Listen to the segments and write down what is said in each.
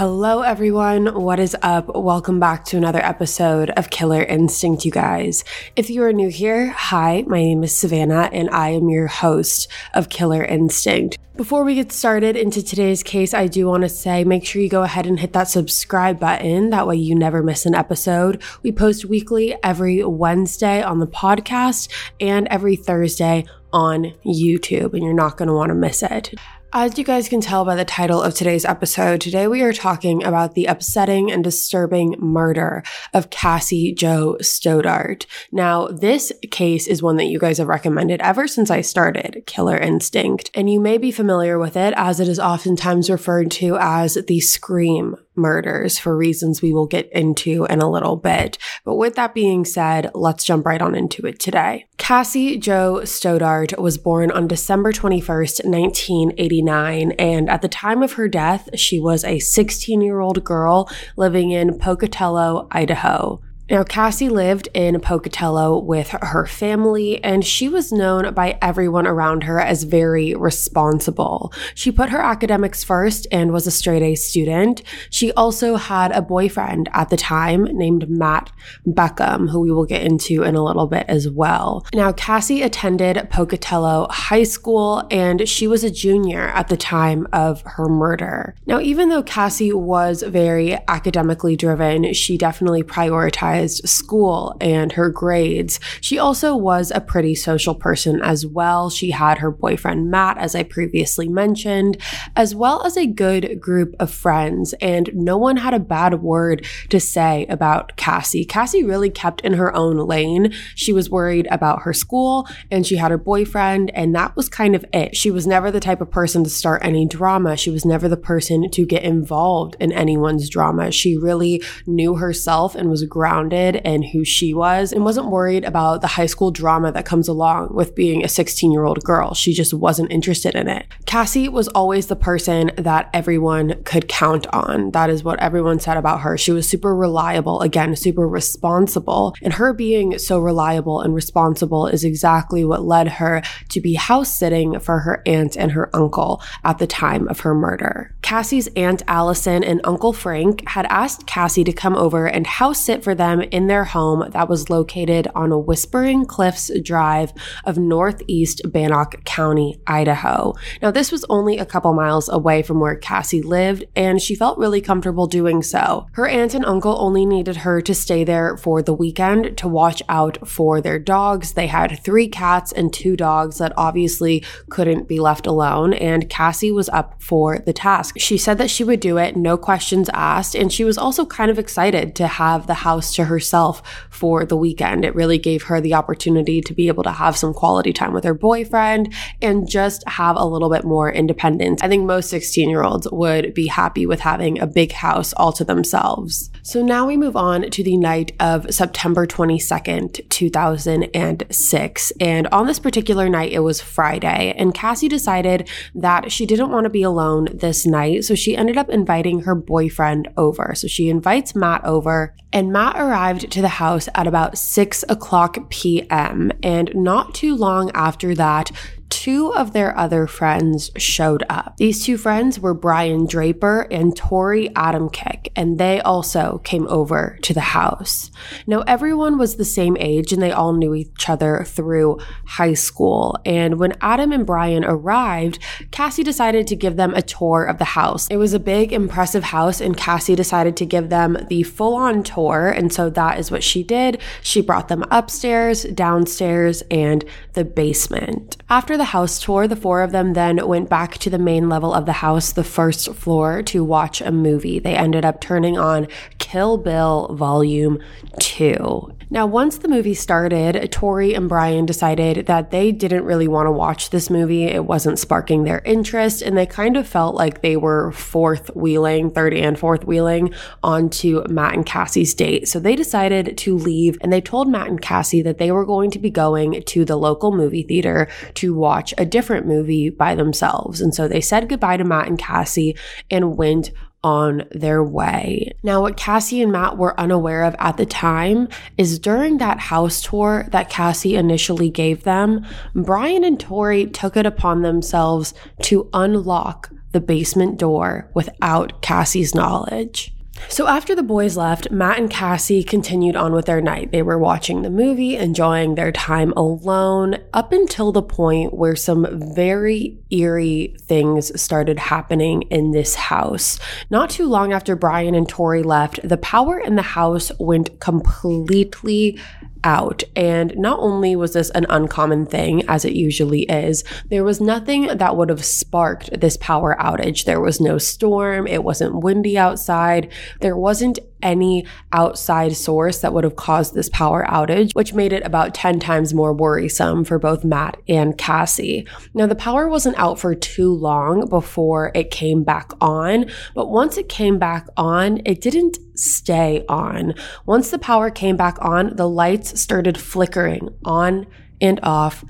Hello, everyone. What is up? Welcome back to another episode of Killer Instinct, you guys. If you are new here, hi, my name is Savannah, and I am your host of Killer Instinct. Before we get started into today's case, I do want to say make sure you go ahead and hit that subscribe button. That way you never miss an episode. We post weekly every Wednesday on the podcast and every Thursday on YouTube, and you're not going to want to miss it. As you guys can tell by the title of today's episode, today we are talking about the upsetting and disturbing murder of Cassie Jo Stoddart. Now, this case is one that you guys have recommended ever since I started Killer Instinct, and you may be familiar with it as it is oftentimes referred to as the Scream murders for reasons we will get into in a little bit. But with that being said, let's jump right on into it today. Cassie Jo Stoddart was born on December 21st, 1989, and at the time of her death, she was a 16 year old girl living in Pocatello, Idaho. Now, Cassie lived in Pocatello with her family, and she was known by everyone around her as very responsible. She put her academics first and was a straight A student. She also had a boyfriend at the time named Matt Beckham, who we will get into in a little bit as well. Now, Cassie attended Pocatello High School, and she was a junior at the time of her murder. Now, even though Cassie was very academically driven, she definitely prioritized school and her grades. She also was a pretty social person as well. She had her boyfriend Matt, as I previously mentioned, as well as a good group of friends, and no one had a bad word to say about Cassie. Cassie really kept in her own lane. She was worried about her school and she had her boyfriend, and that was kind of it. She was never the type of person to start any drama. She was never the person to get involved in anyone's drama. She really knew herself and was grounded grounded in who she was and wasn't worried about the high school drama that comes along with being a 16 year old girl. She just wasn't interested in it. Cassie was always the person that everyone could count on. That is what everyone said about her. She was super reliable, again, super responsible. And her being so reliable and responsible is exactly what led her to be house sitting for her aunt and her uncle at the time of her murder. Cassie's aunt Allison and uncle Frank had asked Cassie to come over and house sit for them in their home that was located on Whispering Cliffs Drive of Northeast Bannock County, Idaho. Now, this was only a couple miles away from where Cassie lived, and she felt really comfortable doing so. Her aunt and uncle only needed her to stay there for the weekend to watch out for their dogs. They had three cats and two dogs that obviously couldn't be left alone, and Cassie was up for the task. She said that she would do it, no questions asked, and she was also kind of excited to have the house to herself for the weekend. It really gave her the opportunity to be able to have some quality time with her boyfriend and just have a little bit more independence. I think most 16 year olds would be happy with having a big house all to themselves. So now we move on to the night of September 22nd, 2006. And on this particular night, it was Friday, and Cassie decided that she didn't want to be alone this night. So she ended up inviting her boyfriend over. So she invites Matt over, and Matt arrived to the house at about 6 o'clock p.m. And not too long after that, two of their other friends showed up. These two friends were Brian Draper and Torey Adamcik, and they also came over to the house. Now, everyone was the same age and they all knew each other through high school. And when Adam and Brian arrived, Cassie decided to give them a tour of the house. It was a big, impressive house, and Cassie decided to give them the full on tour. And so that is what she did. She brought them upstairs, downstairs, and the basement. After the house tour, the four of them then went back to the main level of the house, the first floor, to watch a movie. They ended up turning on Kill Bill Volume 2. Now, once the movie started, Torey and Brian decided that they didn't really want to watch this movie. It wasn't sparking their interest, and they kind of felt like they were fourth wheeling, third and fourth wheeling onto Matt and Cassie's date. So they decided to leave, and they told Matt and Cassie that they were going to be going to the local movie theater to watch a different movie by themselves. And so they said goodbye to Matt and Cassie and went on their way. Now, what Cassie and Matt were unaware of at the time is during that house tour that Cassie initially gave them, Brian and Torey took it upon themselves to unlock the basement door without Cassie's knowledge. So after the boys left, Matt and Cassie continued on with their night. They were watching the movie, enjoying their time alone, up until the point where some very eerie things started happening in this house. Not too long after Brian and Torey left, the power in the house went completely out. And not only was this an uncommon thing, as it usually is, there was nothing that would have sparked this power outage. There was no storm, it wasn't windy outside, there wasn't any outside source that would have caused this power outage, which made it about 10 times more worrisome for both Matt and Cassie. Now, the power wasn't out for too long before it came back on, but once it came back on, it didn't stay on. Once the power came back on, the lights started flickering on and off,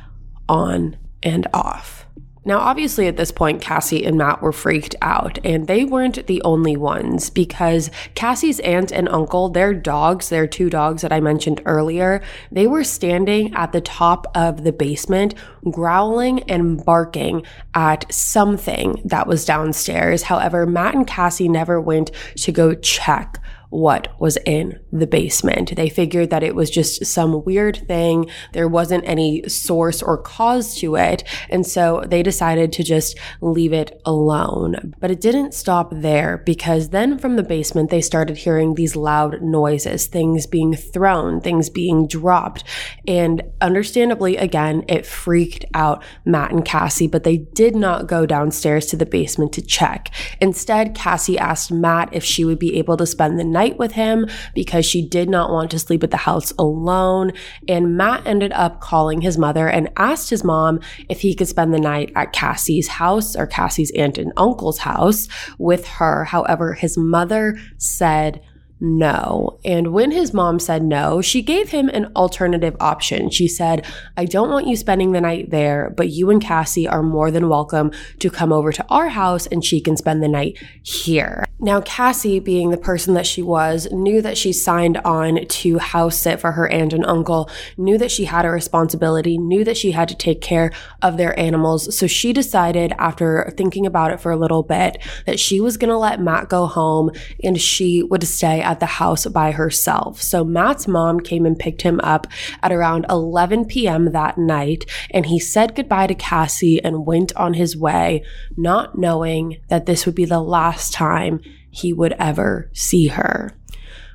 on and off. Now, obviously, at this point, Cassie and Matt were freaked out, and they weren't the only ones because Cassie's aunt and uncle, their dogs, their two dogs that I mentioned earlier, they were standing at the top of the basement, growling and barking at something that was downstairs. However, Matt and Cassie never went to go check what was in the basement. They figured that it was just some weird thing. There wasn't any source or cause to it. And so they decided to just leave it alone. But it didn't stop there because then from the basement, they started hearing these loud noises, things being thrown, things being dropped. And understandably, again, it freaked out Matt and Cassie, but they did not go downstairs to the basement to check. Instead, Cassie asked Matt if she would be able to spend the night night with him because she did not want to sleep at the house alone. And Matt ended up calling his mother and asked his mom if he could spend the night at Cassie's house or Cassie's aunt and uncle's house with her. However, his mother said no. And when his mom said no, she gave him an alternative option. She said, I don't want you spending the night there, but you and Cassie are more than welcome to come over to our house and she can spend the night here. Now, Cassie, being the person that she was, knew that she signed on to house sit for her aunt and uncle, knew that she had a responsibility, knew that she had to take care of their animals. So she decided, after thinking about it for a little bit, that she was going to let Matt go home and she would stay at the house by herself. So Matt's mom came and picked him up at around 11 p.m. that night, and he said goodbye to Cassie and went on his way, not knowing that this would be the last time he would ever see her.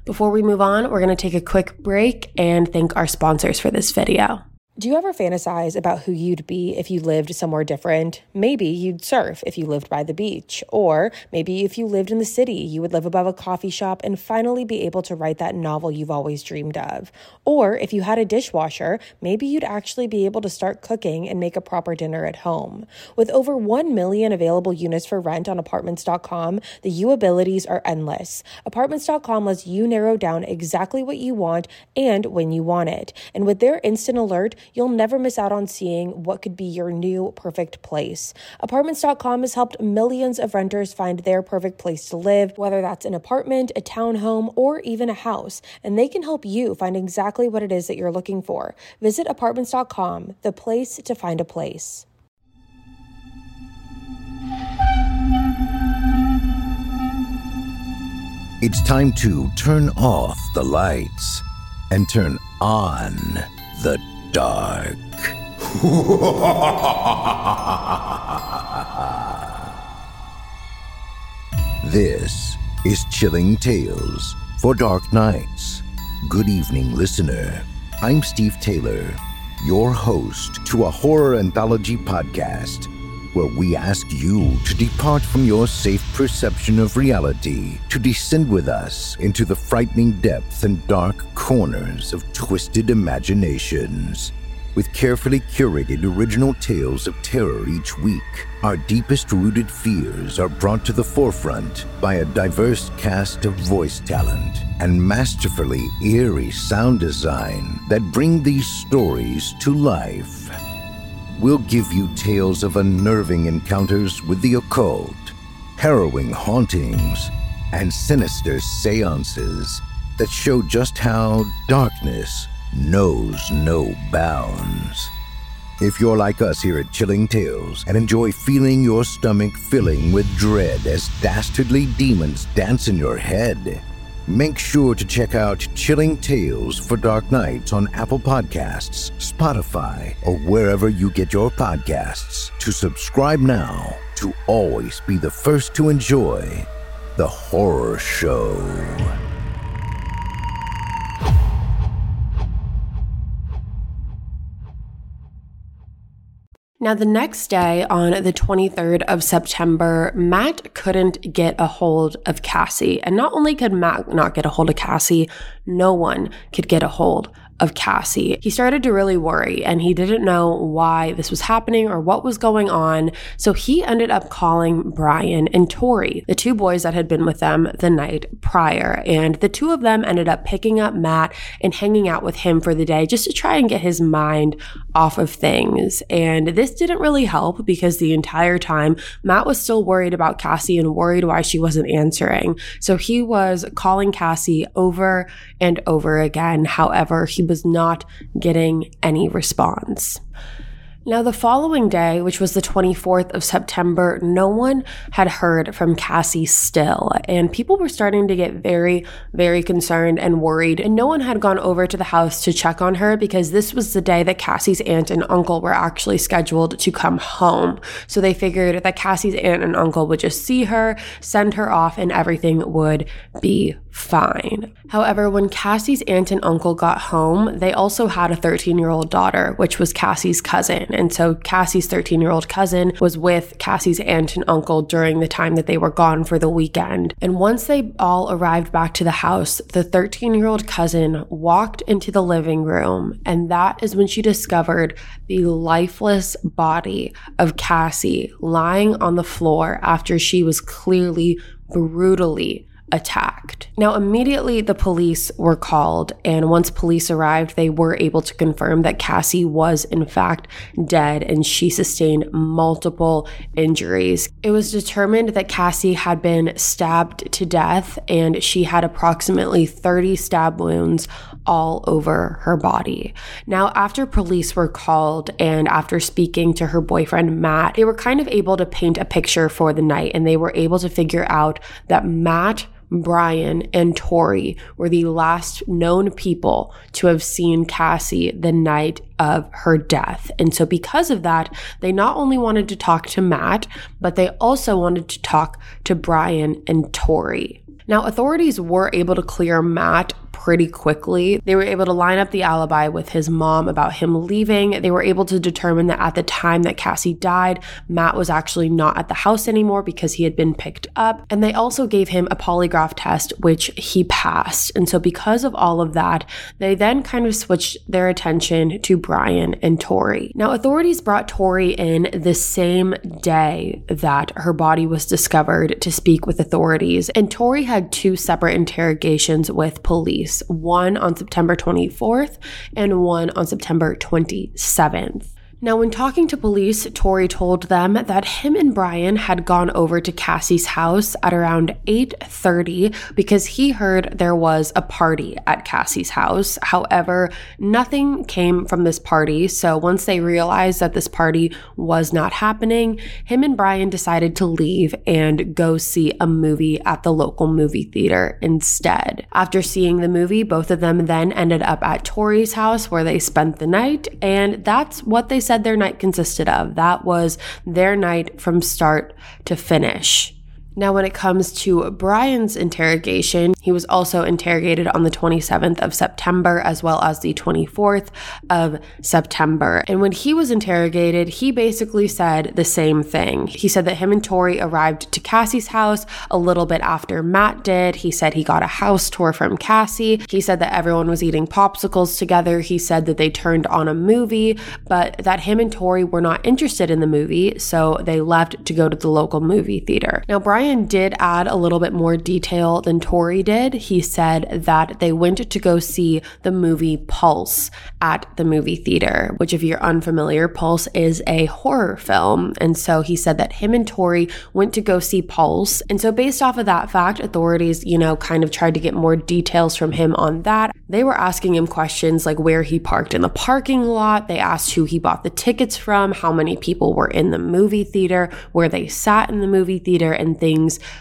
Before we move on, we're going to take a quick break and thank our sponsors for this video. Do you ever fantasize about who you'd be if you lived somewhere different? Maybe you'd surf if you lived by the beach. Or maybe if you lived in the city, you would live above a coffee shop and finally be able to write that novel you've always dreamed of. Or if you had a dishwasher, maybe you'd actually be able to start cooking and make a proper dinner at home. With over 1 million available units for rent on apartments.com, the you abilities are endless. Apartments.com lets you narrow down exactly what you want and when you want it. And with their instant alert, you'll never miss out on seeing what could be your new perfect place. Apartments.com has helped millions of renters find their perfect place to live, whether that's an apartment, a townhome, or even a house, and they can help you find exactly what it is that you're looking for. Visit apartments.com, the place to find a place. It's time to turn off the lights and turn on the dark. this is Chilling Tales for Dark Nights. Good evening, listener. I'm Steve Taylor, your host to a horror anthology podcast where we ask you to depart from your safe perception of reality to descend with us into the frightening depths and dark corners of twisted imaginations. With carefully curated original tales of terror each week, our deepest rooted fears are brought to the forefront by a diverse cast of voice talent and masterfully eerie sound design that bring these stories to life we'll give you tales of unnerving encounters with the occult, harrowing hauntings, and sinister seances that show just how darkness knows no bounds. If you're like us here at Chilling Tales and enjoy feeling your stomach filling with dread as dastardly demons dance in your head, make sure to check out Chilling Tales for Dark Nights on Apple Podcasts, Spotify, or wherever you get your podcasts. To subscribe now to always be the first to enjoy the horror show. Now, the next day, on the 23rd of September, Matt couldn't get a hold of Cassie. And not only could Matt not get a hold of Cassie, no one could get a hold of Cassie. He started to really worry and he didn't know why this was happening or what was going on. So he ended up calling Brian and Torey, the two boys that had been with them the night prior. And the two of them ended up picking up Matt and hanging out with him for the day just to try and get his mind off of things. And this didn't really help because the entire time Matt was still worried about Cassie and worried why she wasn't answering. So he was calling Cassie over and over again. However, he was not getting any response. Now, the following day, which was the 24th of September, no one had heard from Cassie still, and people were starting to get very, very concerned and worried. And no one had gone over to the house to check on her because this was the day that Cassie's aunt and uncle were actually scheduled to come home. So they figured that Cassie's aunt and uncle would just see her, send her off, and everything would be fine. However, when Cassie's aunt and uncle got home, they also had a 13 year old daughter, which was Cassie's cousin. And so Cassie's 13 year old cousin was with Cassie's aunt and uncle during the time that they were gone for the weekend. And once they all arrived back to the house, the 13 year old cousin walked into the living room. And that is when she discovered the lifeless body of Cassie lying on the floor after she was clearly brutally attacked. Now, immediately the police were called, and once police arrived, they were able to confirm that Cassie was in fact dead and she sustained multiple injuries. It was determined that Cassie had been stabbed to death and she had approximately 30 stab wounds all over her body. Now, after police were called and after speaking to her boyfriend Matt, they were kind of able to paint a picture for the night and they were able to figure out that Matt Brian, and Torey were the last known people to have seen Cassie the night of her death. And so, because of that, they not only wanted to talk to Matt, but they also wanted to talk to Brian and Torey. Now, authorities were able to clear Matt pretty quickly. They were able to line up the alibi with his mom about him leaving. They were able to determine that at the time that Cassie died, Matt was actually not at the house anymore because he had been picked up. And they also gave him a polygraph test, which he passed. And so, because of all of that, they then kind of switched their attention to Brian and Torey. Now, authorities brought Torey in the same day that her body was discovered to speak with authorities. And Torey had two separate interrogations with police one on September 24th and one on September 27th. Now, when talking to police, Torey told them that him and Brian had gone over to Cassie's house at around 8:30 because he heard there was a party at Cassie's house. However, nothing came from this party, so once they realized that this party was not happening, him and Brian decided to leave and go see a movie at the local movie theater instead. After seeing the movie, both of them then ended up at Torey's house where they spent the night, and that's what they said their night consisted of. That was their night from start to finish. Now, when it comes to Brian's interrogation, he was also interrogated on the 27th of September as well as the 24th of September. And when he was interrogated, he basically said the same thing. He said that him and Torey arrived to Cassie's house a little bit after Matt did. He said he got a house tour from Cassie. He said that everyone was eating popsicles together. He said that they turned on a movie, but that him and Torey were not interested in the movie, so they left to go to the local movie theater. Now, Brian Brian did add a little bit more detail than Torey did. He said that they went to go see the movie Pulse at the movie theater, which, if you're unfamiliar, Pulse is a horror film. And so he said that him and Torey went to go see Pulse. And so, based off of that fact, authorities, you know, kind of tried to get more details from him on that. They were asking him questions like where he parked in the parking lot. They asked who he bought the tickets from, how many people were in the movie theater, where they sat in the movie theater, and things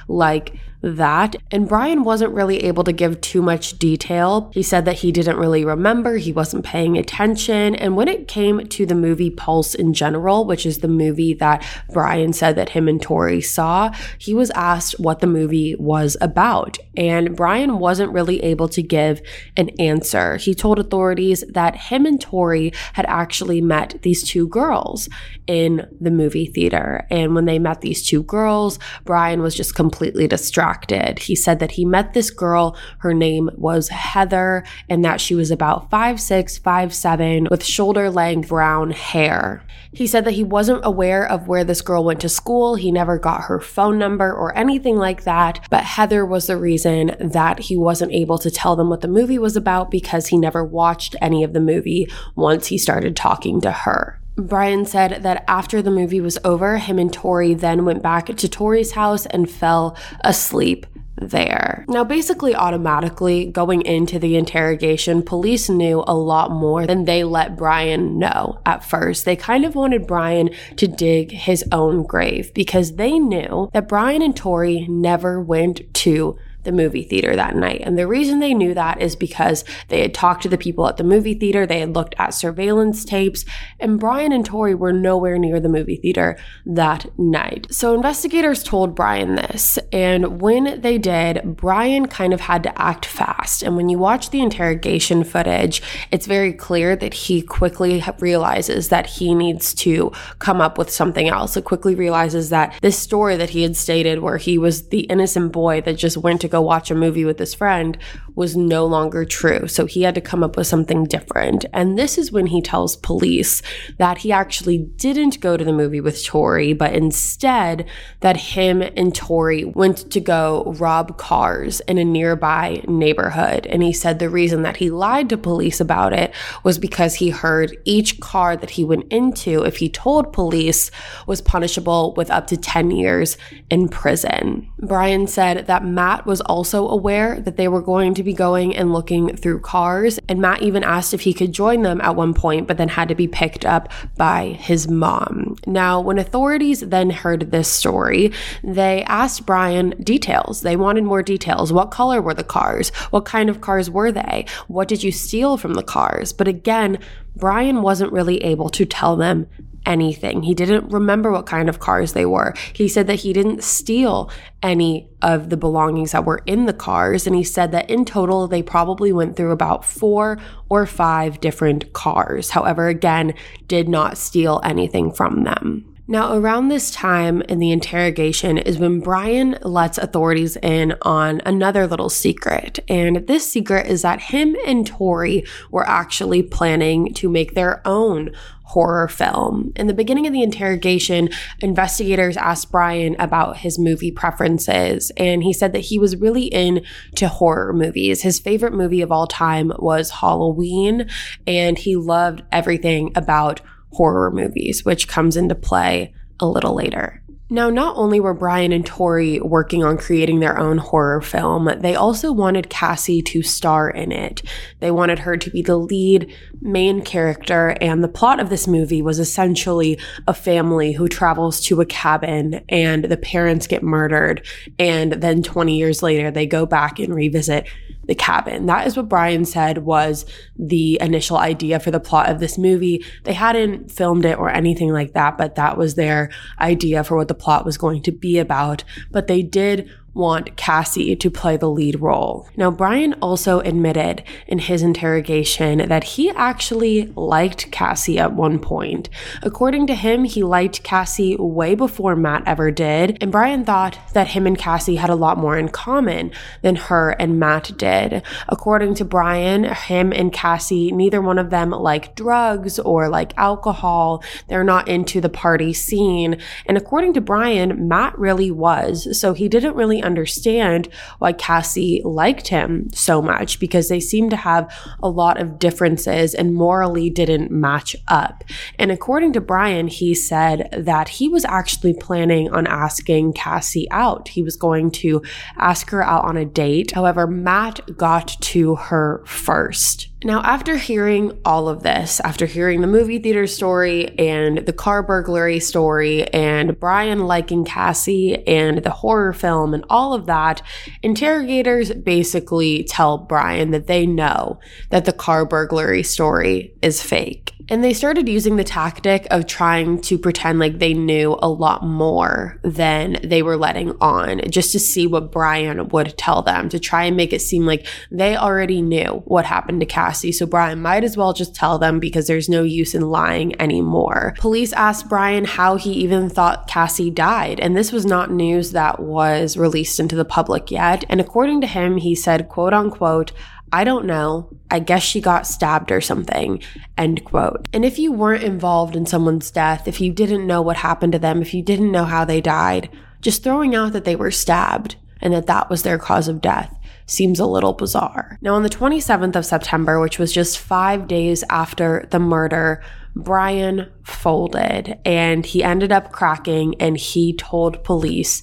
like that. And Brian wasn't really able to give too much detail. He said that he didn't really remember, he wasn't paying attention. And when it came to the movie Pulse in general, which is the movie that Brian said that him and Torey saw, he was asked what the movie was about. And Brian wasn't really able to give an answer. He told authorities that him and Torey had actually met these two girls in the movie theater. And when they met these two girls, Brian was just completely distracted He said that he met this girl, her name was Heather, and that she was about five six, five seven, with shoulder length brown hair. He said that he wasn't aware of where this girl went to school. He never got her phone number or anything like that. But Heather was the reason that he wasn't able to tell them what the movie was about because he never watched any of the movie once he started talking to her. Brian said that after the movie was over, him and Torey then went back to Torey's house and fell asleep there. Now, basically, automatically going into the interrogation, police knew a lot more than they let Brian know at first. They kind of wanted Brian to dig his own grave because they knew that Brian and Torey never went to the movie theater that night. And the reason they knew that is because they had talked to the people at the movie theater, they had looked at surveillance tapes, and Brian and Torey were nowhere near the movie theater that night. So investigators told Brian this, and when they did, Brian kind of had to act fast. And when you watch the interrogation footage, it's very clear that he quickly realizes that he needs to come up with something else. It quickly realizes that this story that he had stated, where he was the innocent boy that just went to go watch a movie with his friend was no longer true. So he had to come up with something different. And this is when he tells police that he actually didn't go to the movie with Torey, but instead that him and Torey went to go rob cars in a nearby neighborhood. And he said the reason that he lied to police about it was because he heard each car that he went into, if he told police, was punishable with up to 10 years in prison. Brian said that Matt was also aware that they were going to be going and looking through cars. And Matt even asked if he could join them at one point, but then had to be picked up by his mom. Now, when authorities then heard this story, they asked Brian details. They wanted more details. What color were the cars? What kind of cars were they? What did you steal from the cars? But again, Brian wasn't really able to tell them anything. He didn't remember what kind of cars they were. He said that he didn't steal any of the belongings that were in the cars. And he said that in total, they probably went through about four or five different cars. However, again, did not steal anything from them. Now, around this time in the interrogation is when Brian lets authorities in on another little secret. And this secret is that him and Torey were actually planning to make their own horror film. In the beginning of the interrogation, investigators asked Brian about his movie preferences, and he said that he was really into horror movies. His favorite movie of all time was Halloween, and he loved everything about horror movies, which comes into play a little later. Now, not only were Brian and Torey working on creating their own horror film, they also wanted Cassie to star in it. They wanted her to be the lead main character, and the plot of this movie was essentially a family who travels to a cabin and the parents get murdered, and then 20 years later, they go back and revisit the cabin. That is what Brian said was the initial idea for the plot of this movie. They hadn't filmed it or anything like that, but that was their idea for what the plot was going to be about. But they did want Cassie to play the lead role. Now, Brian also admitted in his interrogation that he actually liked Cassie at one point. According to him, he liked Cassie way before Matt ever did, and Brian thought that him and Cassie had a lot more in common than her and Matt did. According to Brian, him and Cassie, neither one of them like drugs or like alcohol. They're not into the party scene. And according to Brian, Matt really was. So he didn't really understand why Cassie liked him so much because they seemed to have a lot of differences and morally didn't match up. And according to Brian, he said that he was actually planning on asking Cassie out. He was going to ask her out on a date. However, Matt got to her first. Now, after hearing all of this, after hearing the movie theater story and the car burglary story and Brian liking Cassie and the horror film and all of that, interrogators basically tell Brian that they know that the car burglary story is fake. And they started using the tactic of trying to pretend like they knew a lot more than they were letting on, just to see what Brian would tell them, to try and make it seem like they already knew what happened to Cassie. So Brian might as well just tell them because there's no use in lying anymore. Police asked Brian how he even thought Cassie died, and this was not news that was released into the public yet. And according to him, he said, quote unquote, I don't know. I guess she got stabbed or something. End quote. And if you weren't involved in someone's death, if you didn't know what happened to them, if you didn't know how they died, just throwing out that they were stabbed and that that was their cause of death seems a little bizarre. Now, on the 27th of September, which was just five days after the murder, Brian folded and he ended up cracking and he told police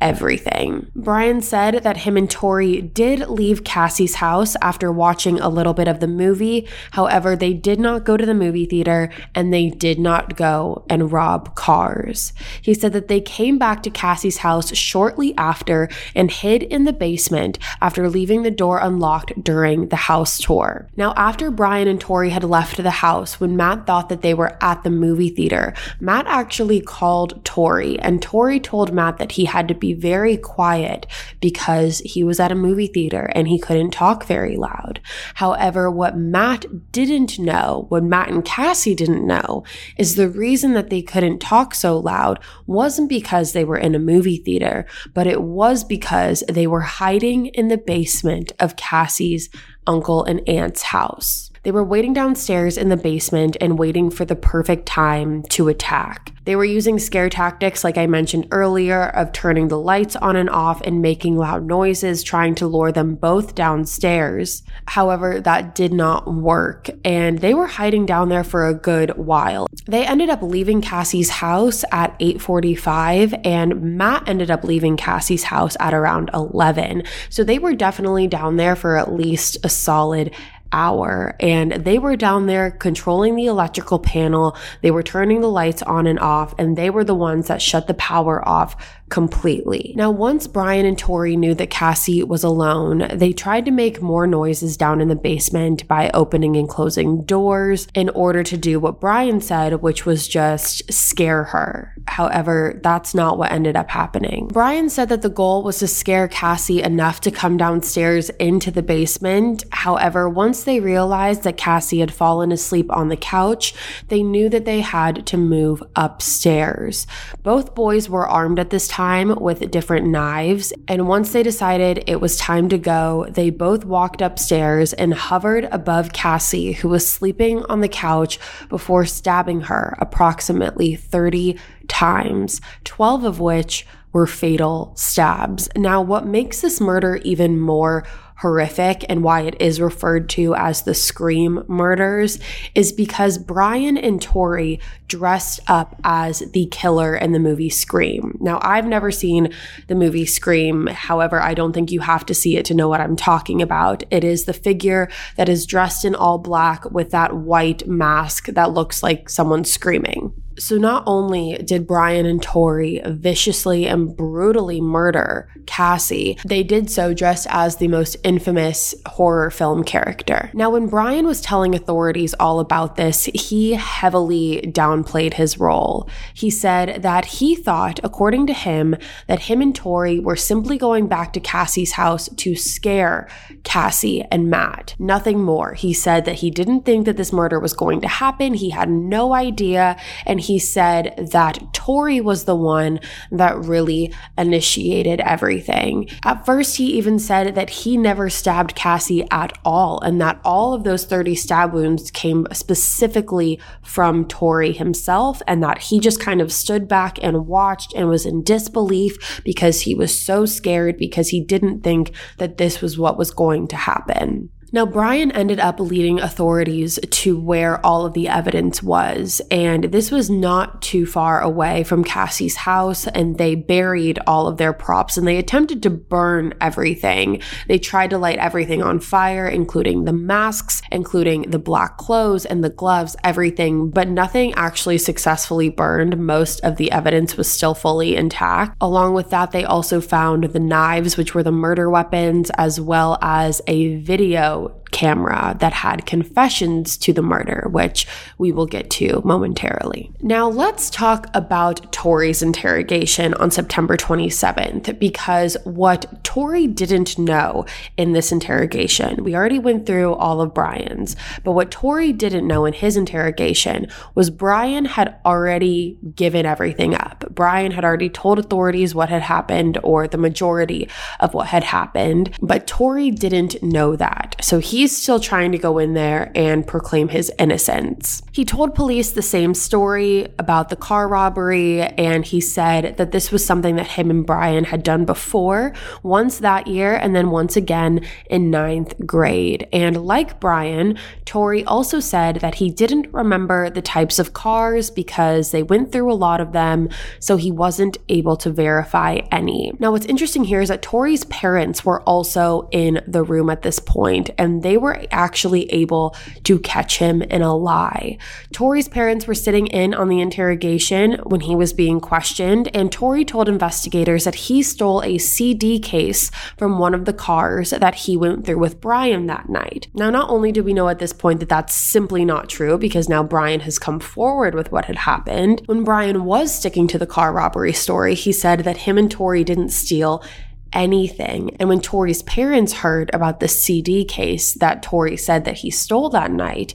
everything. Brian said that him and Torey did leave Cassie's house after watching a little bit of the movie. However, they did not go to the movie theater and they did not go and rob cars. He said that they came back to Cassie's house shortly after and hid in the basement after leaving the door unlocked during the house tour. Now, after Brian and Torey had left the house, when Matt thought that they were at the movie theater, Matt actually called Torey and Torey told Matt that he had to be be very quiet because he was at a movie theater and he couldn't talk very loud. However, what Matt didn't know, what Matt and Cassie didn't know, is the reason that they couldn't talk so loud wasn't because they were in a movie theater, but it was because they were hiding in the basement of Cassie's uncle and aunt's house. They were waiting downstairs in the basement and waiting for the perfect time to attack. They were using scare tactics, like I mentioned earlier, of turning the lights on and off and making loud noises, trying to lure them both downstairs. However, that did not work, and they were hiding down there for a good while. They ended up leaving Cassie's house at 8:45, and Matt ended up leaving Cassie's house at around 11. So they were definitely down there for at least a solid hour and they were down there controlling the electrical panel. They were turning the lights on and off and they were the ones that shut the power off completely. Now, once Brian and Torey knew that Cassie was alone, they tried to make more noises down in the basement by opening and closing doors in order to do what Brian said, which was just scare her. However, that's not what ended up happening. Brian said that the goal was to scare Cassie enough to come downstairs into the basement. However, once they realized that Cassie had fallen asleep on the couch, they knew that they had to move upstairs. Both boys were armed at this time time with different knives. And once they decided it was time to go, they both walked upstairs and hovered above Cassie, who was sleeping on the couch, before stabbing her approximately 30 times, 12 of which were fatal stabs. Now, what makes this murder even more horrific and why it is referred to as the Scream murders is because Brian and Torey dressed up as the killer in the movie Scream. Now, I've never seen the movie Scream. However, I don't think you have to see it to know what I'm talking about. It is the figure that is dressed in all black with that white mask that looks like someone screaming. So, not only did Brian and Torey viciously and brutally murder Cassie, they did so dressed as the most infamous horror film character. Now, when Brian was telling authorities all about this, he heavily downplayed his role. He said that he thought, according to him, that him and Torey were simply going back to Cassie's house to scare Cassie and Matt. Nothing more. He said that he didn't think that this murder was going to happen. He had no idea. And he said that Torey was the one that really initiated everything. At first, he even said that he never stabbed Cassie at all, and that all of those 30 stab wounds came specifically from Torey himself, and that he just kind of stood back and watched and was in disbelief because he was so scared because he didn't think that this was what was going to happen. Now, Brian ended up leading authorities to where all of the evidence was, and this was not too far away from Cassie's house, and they buried all of their props and they attempted to burn everything. They tried to light everything on fire, including the masks, including the black clothes and the gloves, everything, but nothing actually successfully burned. Most of the evidence was still fully intact. Along with that, they also found the knives, which were the murder weapons, as well as a video camera that had confessions to the murder, which we will get to momentarily. Now, let's talk about Torey's interrogation on September 27th, because what Torey didn't know in this interrogation, we already went through all of Brian's, but what Torey didn't know in his interrogation was Brian had already given everything up. Brian had already told authorities what had happened or the majority of what had happened, but Torey didn't know that. So he's still trying to go in there and proclaim his innocence. He told police the same story about the car robbery, and he said that this was something that him and Brian had done before, once that year, and then once again in ninth grade. And like Brian, Torey also said that he didn't remember the types of cars because they went through a lot of them, so he wasn't able to verify any. Now, what's interesting here is that Torey's parents were also in the room at this point, and they were actually able to catch him in a lie. Torey's parents were sitting in on the interrogation when he was being questioned, and Torey told investigators that he stole a CD case from one of the cars that he went through with Brian that night. Now, not only do we know at this point that that's simply not true because now Brian has come forward with what had happened, when Brian was sticking to the car robbery story, he said that him and Torey didn't steal anything. And when Torey's parents heard about the CD case that Torey said that he stole that night,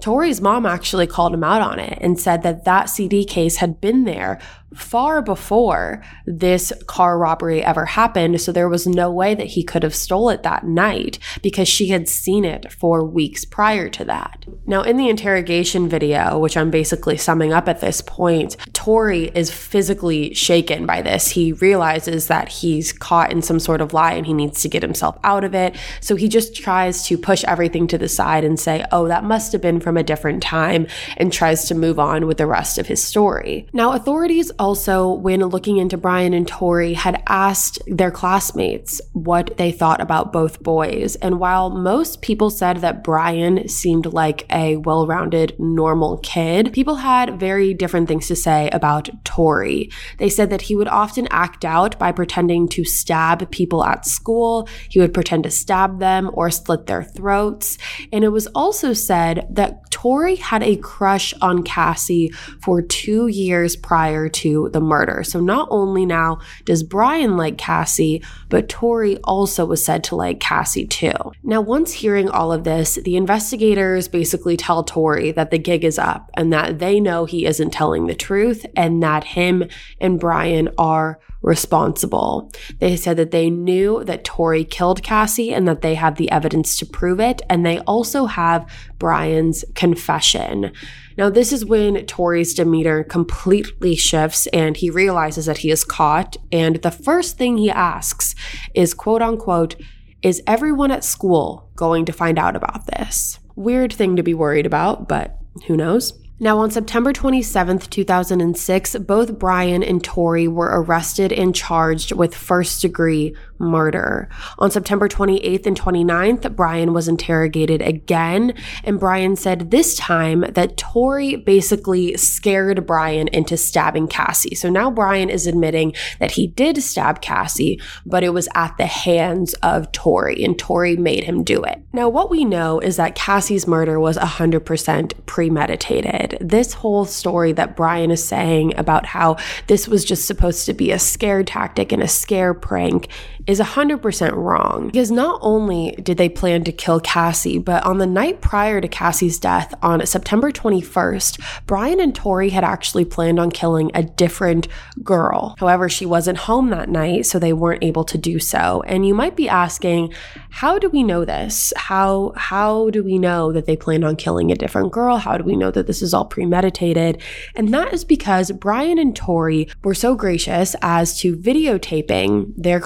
Torey's mom actually called him out on it and said that that CD case had been there far before this car robbery ever happened. So there was no way that he could have stole it that night because she had seen it for weeks prior to that. Now, in the interrogation video, which I'm basically summing up at this point, Torey is physically shaken by this. He realizes that he's caught in some sort of lie and he needs to get himself out of it. So he just tries to push everything to the side and say, oh, that must have been from a different time, and tries to move on with the rest of his story. Now, authorities also, when looking into Brian and Torey, had asked their classmates what they thought about both boys. And while most people said that Brian seemed like a well rounded, normal kid, people had very different things to say about Torey. They said that he would often act out by pretending to stab people at school, he would pretend to stab them or slit their throats. And it was also said that Torey had a crush on Cassie for two years prior to the murder. So not only now does Brian like Cassie, but Torey also was said to like Cassie too. Now, once hearing all of this, the investigators basically tell Torey that the gig is up and that they know he isn't telling the truth and that him and Brian are responsible. They said that they knew that Torey killed Cassie and that they have the evidence to prove it. And they also have Brian's confession. Now, this is when Torey's demeanor completely shifts and he realizes that he is caught. And the first thing he asks is, quote unquote, is everyone at school going to find out about this? Weird thing to be worried about, but who knows? Now, on September 27, 2006, both Brian and Torey were arrested and charged with first degree murder. On September 28th and 29th, Brian was interrogated again, and Brian said this time that Torey basically scared Brian into stabbing Cassie. So now Brian is admitting that he did stab Cassie, but it was at the hands of Torey, and Torey made him do it. Now, what we know is that Cassie's murder was 100% premeditated. This whole story that Brian is saying about how this was just supposed to be a scare tactic and a scare prank is 100% wrong. Because not only did they plan to kill Cassie, but on the night prior to Cassie's death, on September 21st, Brian and Torey had actually planned on killing a different girl. However, she wasn't home that night, so they weren't able to do so. And you might be asking, how do we know this? How how do we know that they planned on killing a different girl? How do we know that this is all premeditated? And that is because Brian and Torey were so gracious as to videotaping their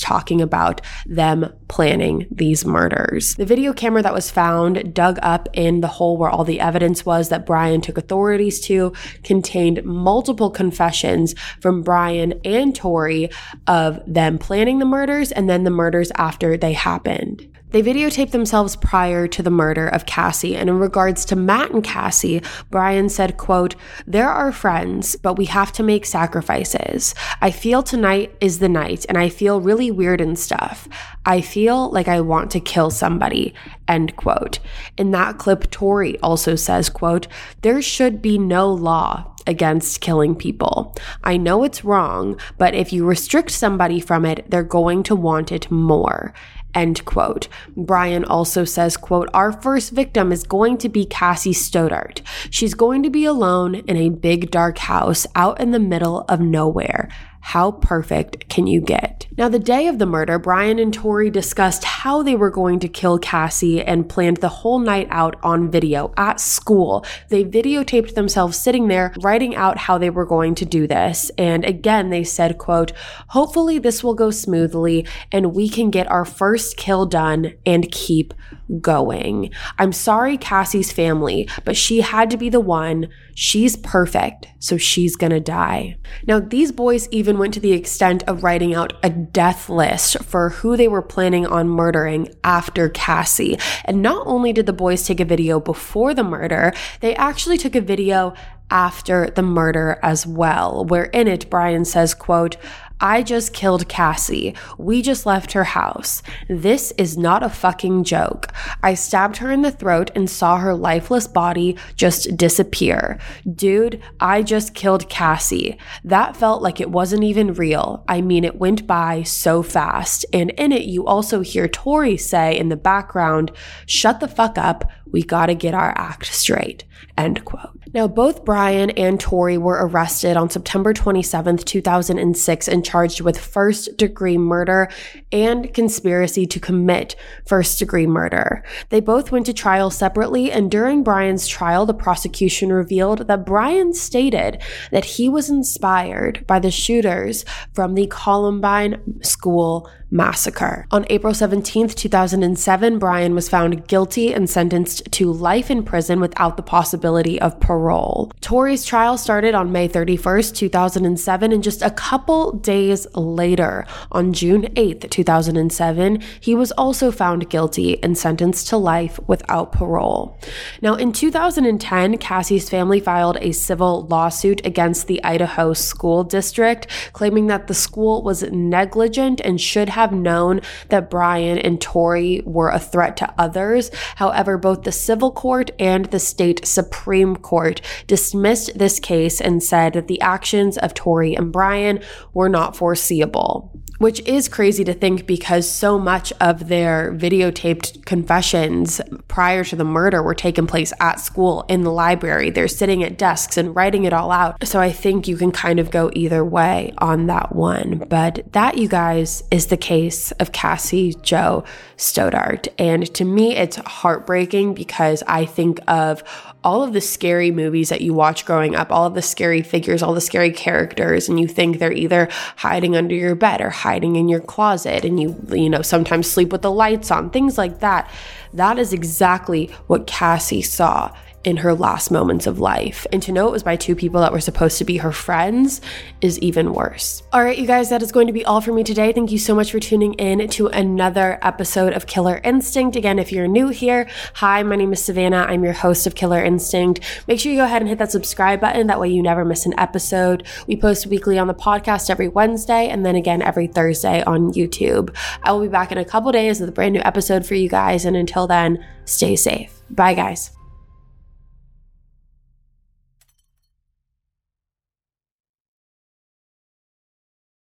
talking about them planning these murders. The video camera that was found dug up in the hole where all the evidence was that Brian took authorities to contained multiple confessions from Brian and Torey of them planning the murders and then the murders after they happened. They videotaped themselves prior to the murder of Cassie, and in regards to Matt and Cassie, Brian said, quote, There are friends, but we have to make sacrifices. I feel tonight is the night, and I feel really weird and stuff. I feel like I want to kill somebody, end quote. In that clip, Torey also says, quote, There should be no law against killing people. I know it's wrong, but if you restrict somebody from it, they're going to want it more. End quote. Brian also says, quote, Our first victim is going to be Cassie Stoddart. She's going to be alone in a big dark house out in the middle of nowhere. How perfect can you get? Now, the day of the murder, Brian and Torey discussed how they were going to kill Cassie and planned the whole night out on video at school. They videotaped themselves sitting there writing out how they were going to do this. And again, they said, quote, hopefully this will go smoothly and we can get our first kill done and keep going. I'm sorry, Cassie's family, but she had to be the one. She's perfect, so she's gonna die. Now, these boys even went to the extent of writing out a death list for who they were planning on murdering after Cassie. And not only did the boys take a video before the murder, they actually took a video after the murder as well, where in it Brian says, quote, I just killed Cassie. We just left her house. This is not a fucking joke. I stabbed her in the throat and saw her lifeless body just disappear. Dude, I just killed Cassie. That felt like it wasn't even real. I mean, it went by so fast. And in it, you also hear Torey say in the background, shut the fuck up. We gotta get our act straight. End quote. Now, both Brian and Torey were arrested on September 27, 2006, and charged with first degree murder and conspiracy to commit first degree murder. They both went to trial separately, and during Brian's trial, the prosecution revealed that Brian stated that he was inspired by the shooters from the Columbine School massacre. On April 17, 2007, Brian was found guilty and sentenced to life in prison without the possibility of parole. Torey's trial started on May 31st, 2007, and just a couple days later, on June 8th, 2007, he was also found guilty and sentenced to life without parole. Now, in 2010, Cassie's family filed a civil lawsuit against the Idaho School District, claiming that the school was negligent and should have known that Brian and Torey were a threat to others. However, both the civil court and the state Supreme Court dismissed this case and said that the actions of Torey and Brian were not foreseeable which is crazy to think because so much of their videotaped confessions prior to the murder were taking place at school in the library. They're sitting at desks and writing it all out. So I think you can kind of go either way on that one. But that, you guys, is the case of Cassie Jo Stoddart. And to me, it's heartbreaking because I think of all of the scary movies that you watch growing up, all of the scary figures, all the scary characters, and you think they're either hiding under your bed or hiding in your closet, and you, you know, sometimes sleep with the lights on, things like that. That is exactly what Cassie saw in her last moments of life. And to know it was by two people that were supposed to be her friends is even worse. All right, you guys, that is going to be all for me today. Thank you so much for tuning in to another episode of Killer Instinct. Again, if you're new here, hi, my name is Savannah. I'm your host of Killer Instinct. Make sure you go ahead and hit that subscribe button. That way you never miss an episode. We post weekly on the podcast every Wednesday and then again every Thursday on YouTube. I will be back in a couple days with a brand new episode for you guys. And until then, stay safe. Bye, guys.